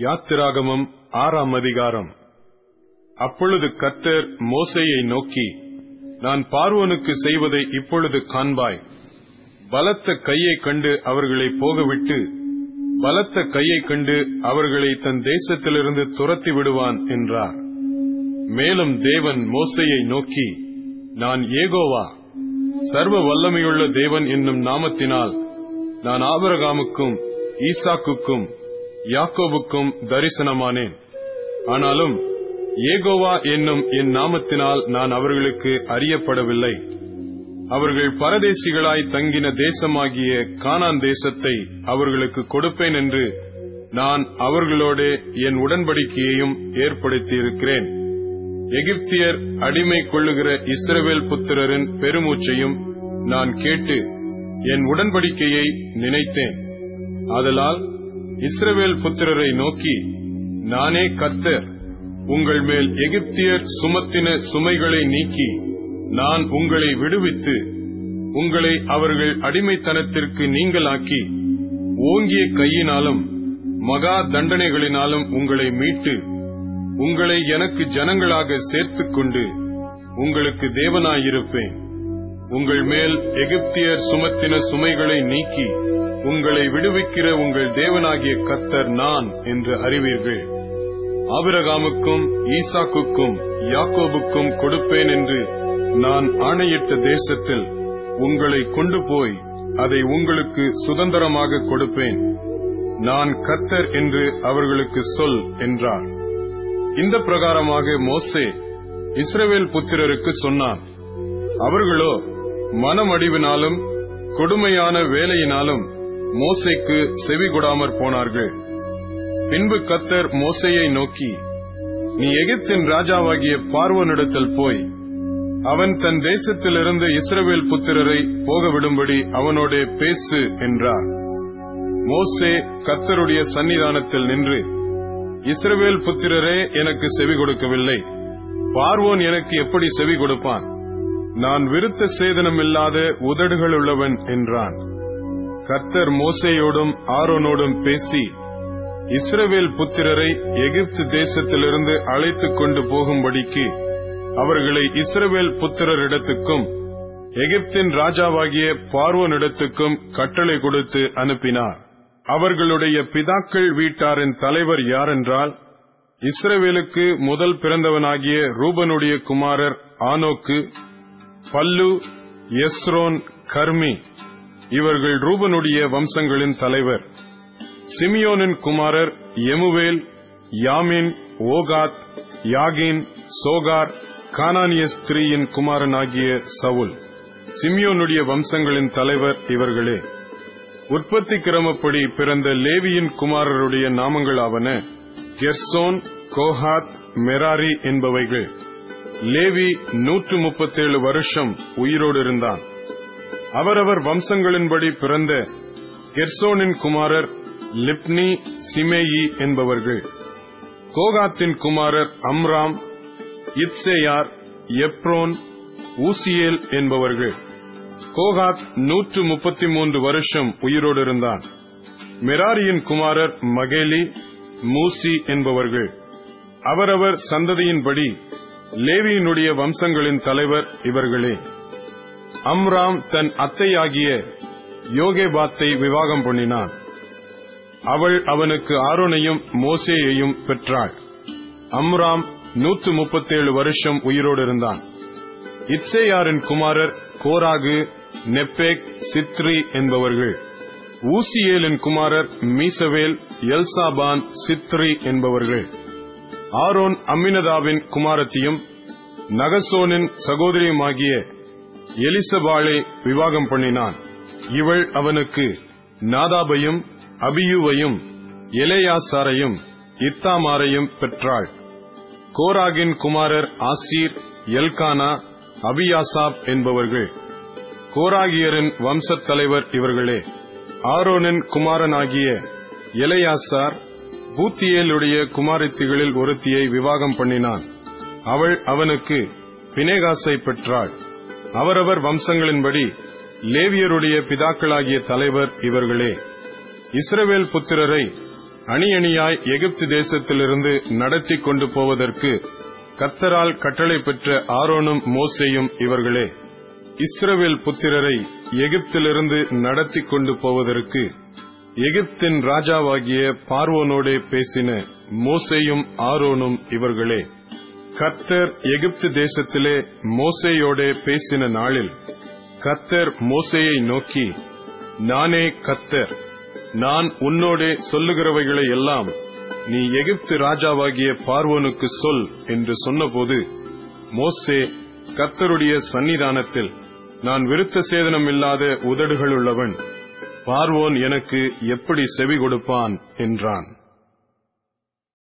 யாத்திராகமம் ஆறாம் அதிகாரம். அப்பொழுது கர்த்தர் மோசையை நோக்கி நான் பார்வோனுக்கு செய்வதை இப்பொழுது காண்பாய். பலத்த கையைக் கண்டு அவர்களை போகவிட்டு பலத்த கையைக் கண்டு அவர்களை தன் தேசத்திலிருந்து துரத்தி விடுவான் என்றார். மேலும் தேவன் மோசையை நோக்கி நான் ஏகோவா சர்வ வல்லமையுள்ள தேவன் என்னும் நாமத்தினால் நான் ஆபரகாமுக்கும் ஈசாக்குக்கும் யாக்கோவுக்கும் தரிசனமானேன். ஆனாலும் ஏகோவா என்னும் என் நாமத்தினால் நான் அவர்களுக்கு அறியப்படவில்லை. அவர்கள் பரதேசிகளாய் தங்கின தேசமாகிய கானான் தேசத்தை அவர்களுக்கு கொடுப்பேன் என்று நான் அவர்களோட என் உடன்படிக்கையையும் ஏற்படுத்தியிருக்கிறேன். எகிப்தியர் அடிமை கொள்ளுகிற இஸ்ரவேல் புத்திரரின் பெருமூச்சையும் நான் கேட்டு என் உடன்படிக்கையை நினைத்தேன். ஆதலால் இஸ்ரவேல் புத்திரரை நோக்கி நானே கர்த்தர் உங்கள் மேல் எகிப்தியர் சுமத்தின சுமைகளை நீக்கி நான் உங்களை விடுவித்து உங்களை அவர்கள் அடிமைத்தனத்திற்கு நீங்களாக்கி ஓங்கிய கையினாலும் மகா தண்டனைகளினாலும் உங்களை மீட்டு உங்களை எனக்கு ஜனங்களாக சேர்த்துக் கொண்டு உங்களுக்கு தேவனாயிருப்பேன். உங்கள் மேல் எகிப்தியர் சுமத்தின சுமைகளை நீக்கி உங்களை விடுவிக்கிற உங்கள் தேவனாகிய கர்த்தர் நான் என்று அறிவீர்கள். ஆபிரகாமுக்கும் ஈசாக்குக்கும் யாக்கோபுக்கும் கொடுப்பேன் என்று நான் ஆணையிட்ட தேசத்தில் உங்களை கொண்டு போய் அதை உங்களுக்கு சுதந்திரமாக கொடுப்பேன். நான் கர்த்தர் என்று அவர்களுக்கு சொல் என்றார். இந்த பிரகாரமாக மோசே இஸ்ரவேல் புத்திரருக்கு சொன்னான் அவர்களோ மனமடிவினாலும் கொடுமையான வேலையினாலும் மோசைக்கு செவி கொடாமற் போனார்கள். பின்பு கத்தர் மோசையை நோக்கி நீ எகிப்தின் ராஜாவாகிய பார்வனிடத்தில் போய் அவன் தன் தேசத்திலிருந்து இஸ்ரவேல் புத்திரரை போகவிடும்படி அவனோட பேசு என்றார். மோசே கத்தருடைய சன்னிதானத்தில் நின்று இஸ்ரவேல் புத்திரரே எனக்கு செவி கொடுக்கவில்லை. பார்வோன் எனக்கு எப்படி செவி கொடுப்பான்? நான் விருத்த சேதனம் இல்லாத உதடுகள் உள்ளவன் என்றான். கர்த்தர் மோசையோடும் ஆரோனோடும் பேசி இஸ்ரவேல் புத்திரரை எகிப்து தேசத்திலிருந்து அழைத்துக் கொண்டு போகும்படிக்கு அவர்களை இஸ்ரவேல் புத்திரரிடத்துக்கும் எகிப்தின் ராஜாவாகிய பார்வோனிடத்துக்கும் கட்டளை கொடுத்து அனுப்பினார். அவர்களுடைய பிதாக்கள் வீட்டாரின் தலைவர் யாரென்றால் இஸ்ரவேலுக்கு முதல் பிறந்தவனாகிய ரூபனுடைய குமாரர் ஆனோக்கு பல்லு எஸ்ரோன் கர்மி இவர்கள் ரூபனுடைய வம்சங்களின் தலைவர். சிமியோனின் குமாரர் எமுவேல் யாமின் ஓகாத் யாகின் சோகார் கானானிய ஸ்திரீயின் குமாரனாகிய சவுல். சிமியோனுடைய வம்சங்களின் தலைவர் இவர்களே. உற்பத்தி கிரமப்படி பிறந்த லேவியின் குமாரருடைய நாமங்களாவன கெர்சோன் கோஹாத் மெராரி என்பவைகள். லேவி நூற்று முப்பத்தேழு வருஷம் உயிரோடு இருந்தான். அவரவர் வம்சங்களின்படி பிறந்த கெர்சோனின் குமாரர் லிப்னி சிமேயி என்பவர்கள். கோகாத்தின் குமாரர் அம்ராம் இத்சேயார் எப்ரோன் ஊசியேல் என்பவர்கள். கோகாத் நூற்று முப்பத்தி மூன்று வருஷம் உயிரோடு இருந்தான். மெராரியின் குமாரர் மகேலி மூசி என்பவர்கள். அவரவர் சந்ததியின்படி லேவியினுடைய வம்சங்களின் தலைவர் இவர்களே. அம்ராம் தன் அத்தையாகிய யோகேபாத்தை விவாகம் பண்ணினான். அவள் அவனுக்கு ஆரோனையும் மோசேயையும் பெற்றாள். அம்ராம் நூற்று முப்பத்தேழு வருஷம் உயிரோடு இருந்தான். இத்சேயாரின் குமாரர் கோராகு நெப்பேக் சித்ரி என்பவர்கள். ஊசியேலின் குமாரர் மீசவேல் எல்சாபான் சித்ரி என்பவர்கள். ஆரோன் அம்மினதாவின் குமாரத்தையும் நகசோனின் சகோதரியுமாகிய எலிசபாளை விவாகம் பண்ணினான். இவள் அவனுக்கு நாதாபையும் அபியுவையும் எலேயாசாரையும் இத்தாமாரையும் பெற்றாள். கோராகின் குமாரர் ஆசீர் எல்கானா அபியாசாப் என்பவர்கள். கோராகியரின் வம்சத் தலைவர் இவர்களே. ஆரோனின் குமாரனாகிய எலையாசார் பூத்தியேலுடைய குமாரத்திகளில் ஒருத்தியை விவாகம் பண்ணினான். அவள் அவனுக்கு பினேகாசை பெற்றாள். அவரவர் வம்சங்களின்படி லேவியருடைய பிதாக்களாகிய தலைவர் இவர்களே. இஸ்ரவேல் புத்திரரை அணி அணியாய் எகிப்து தேசத்திலிருந்து நடத்தி கொண்டு போவதற்கு கத்தரால் கட்டளை பெற்ற ஆரோனும் மோசையும் இவர்களே. இஸ்ரவேல் புத்திரரை எகிப்திலிருந்து நடத்தி கொண்டு போவதற்கு எகிப்தின் ராஜாவாகிய பார்வோனோடே பேசின மோசேயும் ஆரோனும் இவர்களே கத்தர் எகிப்து தேசத்திலே மோசேயோடே பேசின நாளில் கத்தர் மோசேயை நோக்கி நானே கத்தர் நான் உன்னோடே சொல்லுகிறவைகளை எல்லாம் நீ எகிப்து ராஜாவாகிய பார்வோனுக்கு சொல் என்று சொன்னபோது மோசே கத்தருடைய சன்னிதானத்தில் நான் விருத்த சேதனம் இல்லாத உதடுகளுள்ளவன் பார்வோன் எனக்கு எப்படி செவி கொடுப்பான் என்றான்.